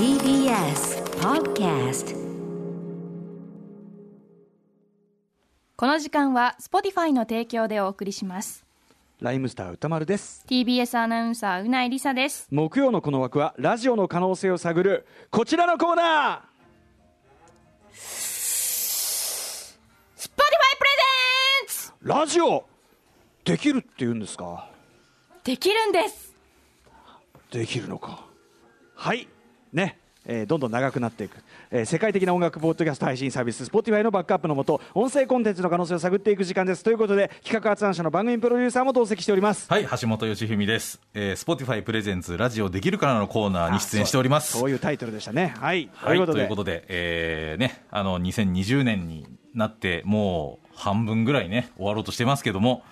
TBS Podcast この時間は Spotify の提供でお送りします。ライムスター歌丸です。TBS アナウンサーうないりさです。木曜のこの枠はラジオの可能性を探る。こちらのコーナ Spotify プレゼンツー。ラジオできるって言うんですか？できるんです。できるのか。はいねえーどんどん長くなっていく、えー世界的な音楽ポッドキャスト配信サービス Spotify のバックアップのもと音声コンテンツの可能性を探っていく時間です。ということで企画発案者の番組プロデューサーも同席しております。はい、橋本義文です。えー、Spotify プレゼンツラジオできるからのコーナーに出演しております。そういうタイトルでしたね。はい、はい、ということで。で、えーね、あの、2020年になって、もう半分ぐらいね、終わろうとしてますけども、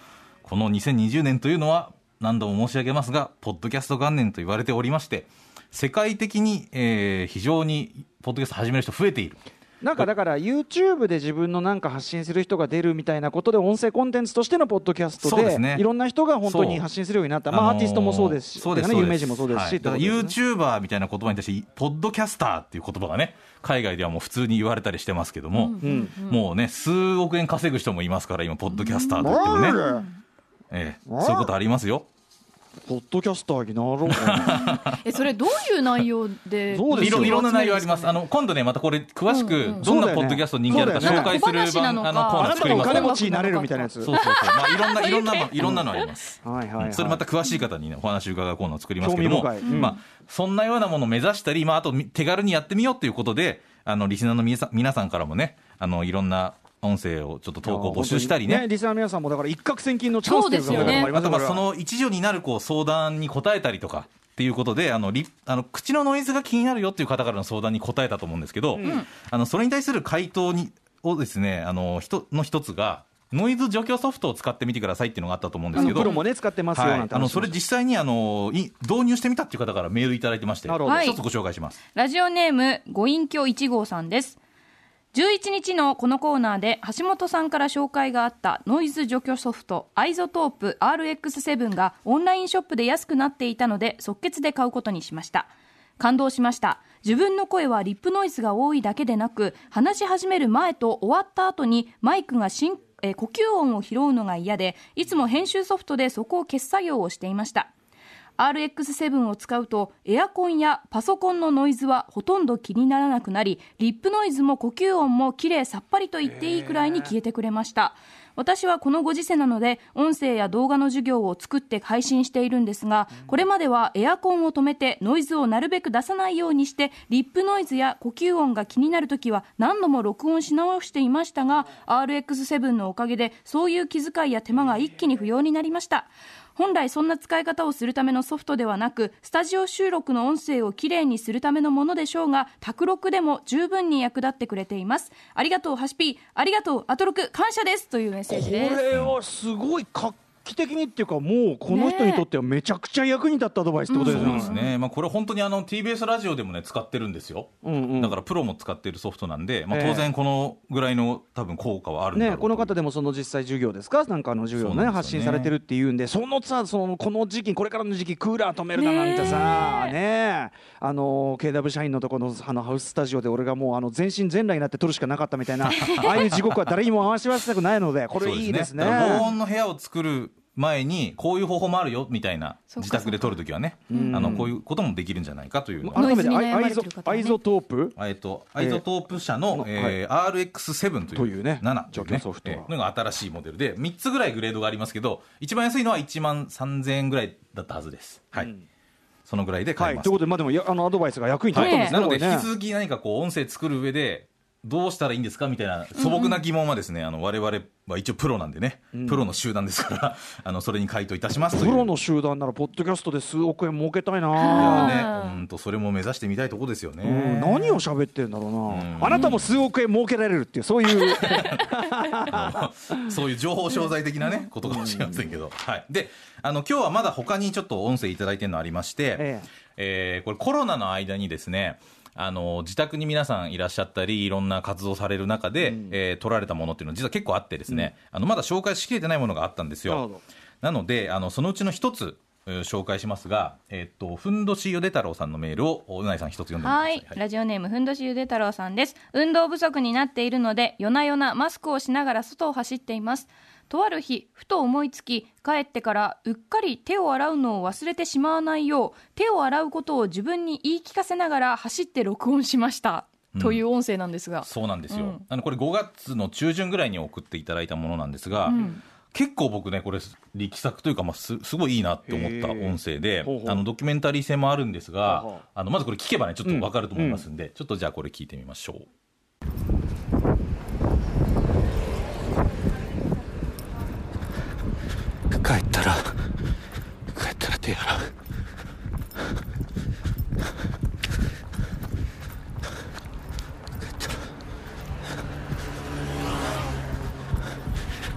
この2020年というのは、何度も申し上げますが、ポッドキャスト元年と言われておりまして、世界的に、えー非常に、ポッドキャスト始める人増えている。なんかだから YouTube で自分のなんか発信する人が出るみたいなことで音声コンテンツとしてのポッドキャストでね。いろんな人が本当に発信するようになった、まあ、アーティストもそうですし、そうですね有名人もそうですし、はい。だからってことですね。YouTuber みたいな言葉に対して、ポッドキャスターっていう言葉がね、海外ではもう普通に言われたりしてますけども、うんもうね、数億円稼ぐ人もいますから、今、ポッドキャスターと言ってもね、ええそういうことありますよ。ポッドキャスターになろう。か なえそれどういう内容でそうですよ。いろいろんな内容あります。あの、今度ね、またこれ、詳しうんうんく、どんなポッドキャスト人気あるか紹介する番、あの、コーナー作ります。から。金持ちになれるみたいなやつ。そうそうそう。まあ、いろんな、いろんなの、いろんなのあります。はいはい、はい、それまた詳しい方にね、お話伺うコーナーを作りますけども、うん。まあ、そんなようなものを目指したり、まあ、あと、手軽にやってみようということで、あの、リスナーの皆さん皆さんからもね、あの、いろんな音声をちょっと投稿募集したりね。リスナーの皆さんもだから一攫千金のチャンスというね。あとまあその一助になるこう相談に答えたりとかっていうことであのリあの口のノイズが気になるよっていう方からの相談に答えたと思うんですけど、あのそれに対する回答にをですねあの人の一つがノイズ除去ソフトを使ってみてくださいっていうのがあったと思うんですけどあのプロもね使ってますよはい。あのそれ実際にあのい導入してみたっていう方からメールいただいてまして一つご紹介します。ラジオネームご隠居1号さんです11日のこのコーナーで橋本さんから紹介があったノイズ除去ソフトアイゾトープ RX7 がオンラインショップで安くなっていたので即決で買うことにしました。感動しました。自分の声はリップノイズが多いだけでなく話し始める前と終わった後にマイクがしんえ呼吸音を拾うのが嫌でいつも編集ソフトでそこを消す作業をしていました。RX7 を使うとエアコンやパソコンのノイズはほとんど気にならなくなりリップノイズも呼吸音も綺麗さっぱりと言っていいくらいに消えてくれました。私はこのご時世なので音声や動画の授業を作って配信しているんですがこれまではエアコンを止めてノイズをなるべく出さないようにしてリップノイズや呼吸音が気になるときは何度も録音し直していましたが RX7 のおかげでそういう気遣いや手間が一気に不要になりました。本来そんな使い方をするためのソフトではなくスタジオ収録の音声をきれいにするためのものでしょうが卓録でも十分に役立ってくれています。ありがとうハシピー。ありがとうアトロク感謝です。というメッセージです。これはすごい画期的にっていうかもうこの人にとってはめちゃくちゃ役に立ったアドバイスってことですよね。そうですね、まあ、これ本当にあの TBS ラジオでもね使ってるんですよ、うんうん。だからプロも使ってるソフトなんで、まあ、ええ当然このぐらいの多分効果はあるんだろうね、とこの方でもその実際授業ですか？なんかあの授業をね。ね発信されてるっていうんで。そのさそのこの時期これからの時期クーラー止めるだなんてさねあの KW 社員のところのあのハウススタジオで俺がもうあの全身全裸になって撮るしかなかったみたいなああいう地獄は誰にも合わせたくないのでこれいいですね。だから防音の部屋を作る前にこういう方法もあるよみたいな自宅で撮るときはねあのこういうこともできるんじゃないかという改めてアイゾ iZotope えっと、 iZotope 社の、えー RX7 というというね7という除去ソフトがえーのが新しいモデルで3つぐらいグレードがありますけど一番安いのは1万3000円ぐらいだったはずですはい、そのぐらいで買えます、はいということでまあでもやあのアドバイスが役に立ったんですねなので引き続き何かこう音声作る上でどうしたらいいんですか？みたいな素朴な疑問はですね、あの我々は一応プロなんでね、プロの集団ですから あのそれに回答いたしますプロの集団ならポッドキャストで数億円儲けたいな。いやはね本当それも目指してみたいところですよね、うん。何を喋ってるんだろうな、うん。あなたも数億円儲けられるっていうそういう。そういう情報商材的なね、ことかもしれませんけど。はい。で、あの、今日はまだ他にちょっと音声いただいてるのありまして、え。えーこれコロナの間にですね、あの、自宅に皆さんいらっしゃったり、いろんな活動される中で、えー撮られたものっていうのは実は結構あってですね、あの、まだ紹介しきれてないものがあったんですよ。なので、あの、そのうちの一つ、えー紹介しますが、えっとふんどしよで太郎さんのメールをうないさん一つ読んでみてください。はい、ラジオネームふんどしゆで太郎さんです。運動不足になっているので夜な夜なマスクをしながら外を走っていますとある日ふと思いつき帰ってからうっかり手を洗うのを忘れてしまわないよう手を洗うことを自分に言い聞かせながら走って録音しました、という音声なんですが。そうなんですよ、うん。あのこれ5月の中旬ぐらいに送っていただいたものなんですが、結構僕ねこれ力作というか、まあ、すすごいいいなって思った音声でほうほう。あのドキュメンタリー性もあるんですがほうほう。あのまずこれ聞けばねちょっと分かると思いますんで、ちょっとじゃあこれ聞いてみましょう帰ったら帰ったら手洗う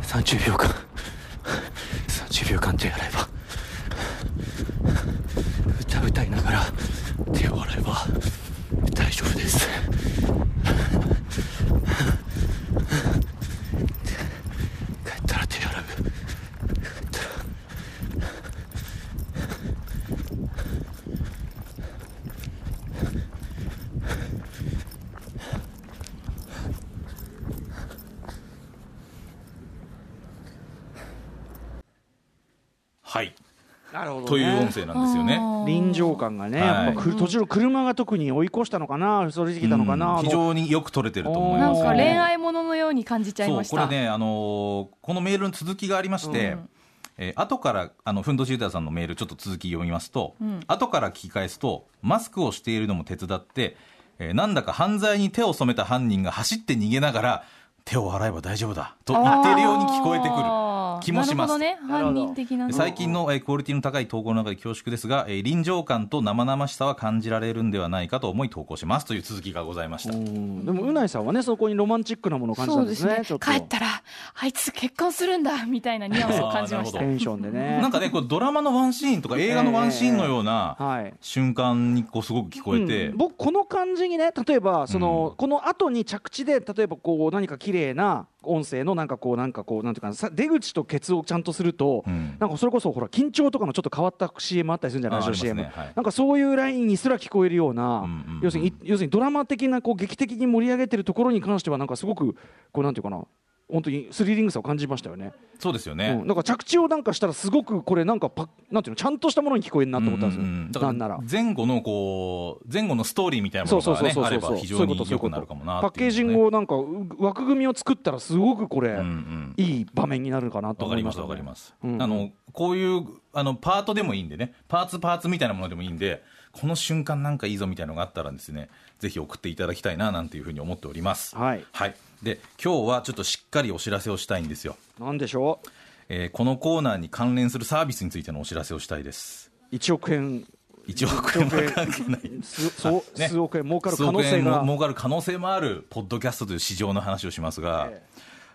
30秒間30秒間手洗えば歌歌いながら手を洗えば大丈夫です帰ったら手洗うはいなるほど、ね、という音声なんですよね。臨場感がね、はい。やっぱく途中の車が特に追い越したのかなそれてきたのかな、うん。非常によく撮れてると思いなんます。か恋愛もののように感じちゃいました。そうこれね、あのーこのメールの続きがありまして、うん。えー後からあのふんどしゆたさんのメールちょっと続き読みますと、ん。後から聞き返すとマスクをしているのも手伝って、えーなんだか犯罪に手を染めた犯人が走って逃げながら手を洗えば大丈夫だと言っているように聞こえてくる気もします。なるほどね。犯人的なね。最近の、えークオリティの高い投稿の中で恐縮ですが、えー臨場感と生々しさは感じられるんではないかと思い投稿しますという続きがございました。うん。でもうないさんはねそこにロマンチックなものを感じたんですねちょっと。帰ったらあいつ結婚するんだみたいなニュアンスを感じました。テンションでねなんかね、こうドラマのワンシーンとか映画のワンシーンのような はい。瞬間にこうすごく聞こえて、うん。僕この感じにね例えばその、うん。この後に着地で例えばこう何か綺麗な音声のなんかこうなんかこうなんていうか出口とケツをちゃんとすると、うん。なんかそれこそほら緊張とかのちょっと変わった CM あったりするんじゃない？で CM、すね。はい。なんかそういうラインにすら聞こえるような、要するに要するにドラマ的なこう劇的に盛り上げてるところに関してはなんかすごくこうなんていうかな本当にスリリングさを感じましたよね。そうですよね。うん、だから着地をなんかしたらすごくこれなんかパなんていうのちゃんとしたものに聞こえるなと思ったんですよ。うんうん。うんだかなんなら。ら。前後のこう前後のストーリーみたいなものがねあれば非常に良くなるかもなパッケージングをなんかう枠組みを作ったらすごくこれ、うんうんいい場面になるかなとわかりま思いますすわかります、うん。あのこういうあのパートでもいいんでね。パーツパーツみたいなものでもいいんでこの瞬間なんかいいぞみたいなのがあったらですねぜひ送っていただきたいななんていうふうに思っております。はいで今日はちょっとしっかりお知らせをしたいんですよ、なんでしょえーこのコーナーに関連するサービスについてのお知らせをしたいです。う1億円。1億円は関係ない。すそうね。数億円。儲かる可能性が。円も儲かる可能性もあるポッドキャストという市場の話をしますが、え。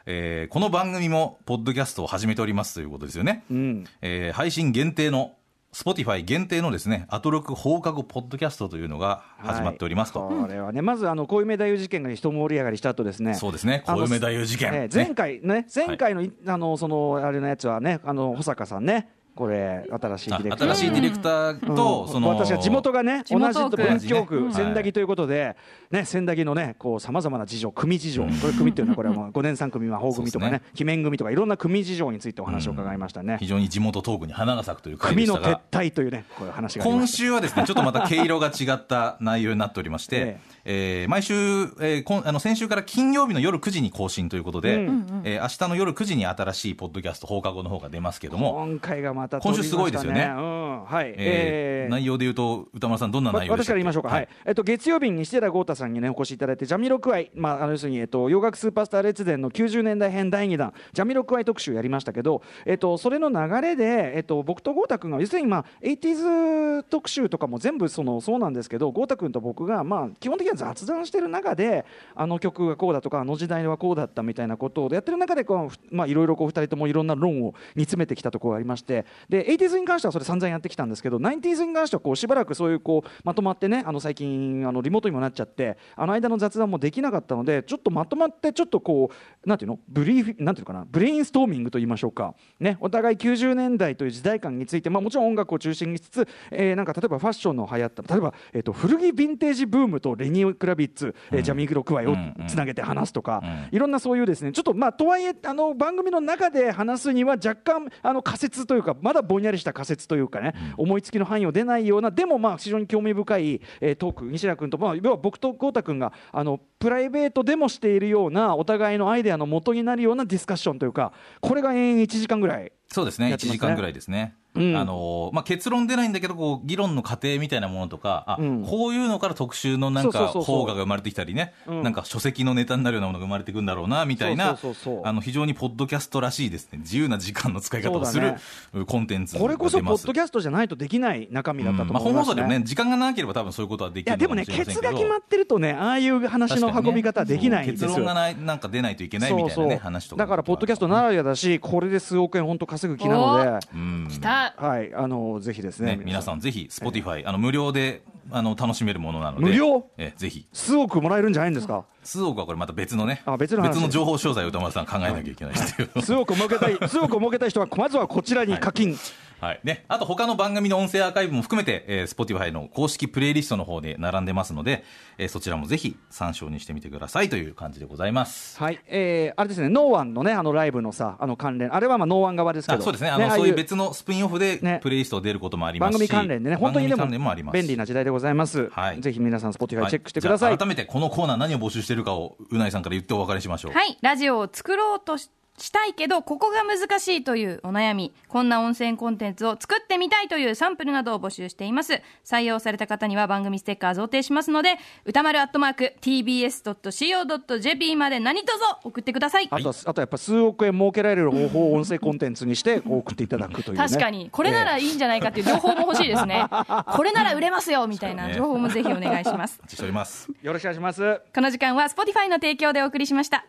えーこの番組もポッドキャストを始めておりますということですよね、うん。えー配信限定の Spotify 限定のですねアトロク放課後ポッドキャストというのが始まっておりますと、はいこれはねまずあの小梅太夫事件が一盛り上がりした後ですね。そうですね。小梅太夫事件、前回ね前回の,、あのそのあれのやつはねあの保坂さんねこれ新しいデあィレクター。新しいディレクターと、うん。その私は地元がね地同じ文京区うん千駄木ということで、ね千駄木のねこうさまざまな事情組事情、これ組っていうのはこれはもう 五年三組魔法組とかね鬼面組とかいろんな組事情についてお話を伺いましたね、非常に地元トークに花が咲くという回で組の撤退というねこういう話が今週はですねちょっとまた毛色が違った内容になっておりまして、ええ。ー毎週、えーこんあの先週から金曜日の夜9時に更新ということで、うん。えー明日の夜9時に新しいポッドキャスト放課後の方が出ますけども、今回がまた今週すごいですよね。うん。はい、えー内容でいうと歌丸さんどんな内容で私したっけ？から言いましょうか、はい。えっと、月曜日に西寺豪太さんに、ね、お越しいただいて、ジャミロクワイ、まあ、あの要するに、えっと、洋楽スーパースター列伝の90年代編第2弾、ジャミロクワイ特集やりましたけど、えっと、それの流れで、えっと、僕と豪太君が、要するに、まあ、80s 特集とかも全部そのそうなんですけど、豪太君と僕が、まあ、基本的には雑談してる中で、あの曲がこうだとか、あの時代はこうだったみたいなことをやってる中でこう、ふまあ、いろいろこう2人ともいろんな論を煮詰めてきたところがありまして、で 80s に関してはそれ散々やってきたんですけど 90s に関してはこうしばらくそういうこうまとまってねあの最近あのリモートにもなっちゃってあの間の雑談もできなかったのでちょっとまとまってちょっとこうなんていうの？ブリーフなんていうのかな？ブレインストーミングと言いましょうか。ねお互い90年代という時代感についてまあもちろん音楽を中心にしつつ、えーなんか例えばファッションの流行った例えば、えー、と古着ヴィンテージブームとレニー・クラビッツ、えージャミー・グロクワイをつなげて話すとか、いろんなそういうですねちょっとまあとはいえあの番組の中で話すには若干あの仮説というかまだぼんやりした仮説というかね、思いつきの範囲を出ないようなでもまあ非常に興味深い、えートーク西田君と、まあ、要は僕と豪太君があのプライベートでもしているようなお互いのアイデアの元になるようなディスカッションというかこれが延々1時間ぐらいそうですね、1やってますね。時間ぐらいですね。うん。あのまあ、結論出ないんだけどこう議論の過程みたいなものとかあ、うん。こういうのから特集のなんか邦画が生まれてきたりね、うん。なんか書籍のネタになるようなものが生まれてくるんだろうなみたいなそうそうそうそう。あの非常にポッドキャストらしいですね。自由な時間の使い方をするそうコンテンツがこれこそポッドキャストじゃないとできない中身だったと思いますね。本放送でもね時間がなければ多分そういうことはできいやでもねケツが決まってるとねああいう話の運び方はできないんですよ。結論がないなんか出ないといけないみたいなねそうそう。話とかだからポッドキャストならではだしこれで数億円本当稼ぐ気なので、うん。来たはいあのぜひですね。ね、皆さんぜひ Spotify、あの無料であの楽しめるものなので。無料？えぜひ。数億もらえるんじゃないんですか？数億はこれまた別のねあ別の話。情報商材を歌丸さん考えなきゃいけないっていう、数億儲けたい 数億儲けたい人はまずはこちらに課金。はい。ね、あと他の番組の音声アーカイブも含めて、えー、Spotify の公式プレイリストの方で並んでますので、えーそちらもぜひ参照にしてみてくださいという感じでございます。はい、えー、あれですね、ノーワンのね、あのライブのさ、あの関連、あれはまあノーワン側ですけど、あそうですね。あのそういう別のスピンオフでね。プレイリスト出ることもありますし、番組関連でね、本当にでも便利な時代でございます。はいぜひ皆さん、 Spotify はいチェックしてください。じゃあ改めてこのコーナー何を募集しているかをうないさんから言ってお別れしましょう。はい、ラジオを作ろうとししたいけど、ここが難しいというお悩み、こんな音声コンテンツを作ってみたいというサンプルなどを募集しています。採用された方には番組ステッカー贈呈しますので、歌丸アットマーク tbs.co.jp まで何卒送ってください。あとは、あとやっぱ数億円儲けられる方法を音声コンテンツにして送っていただくという、ね、確かに、これならいいんじゃないかっていう情報も欲しいですね。これなら売れますよみたいな情報もぜひお願いします。お待ちしております。よろしくお願いします。この時間は Spotify の提供でお送りしました。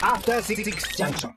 After Six Junction.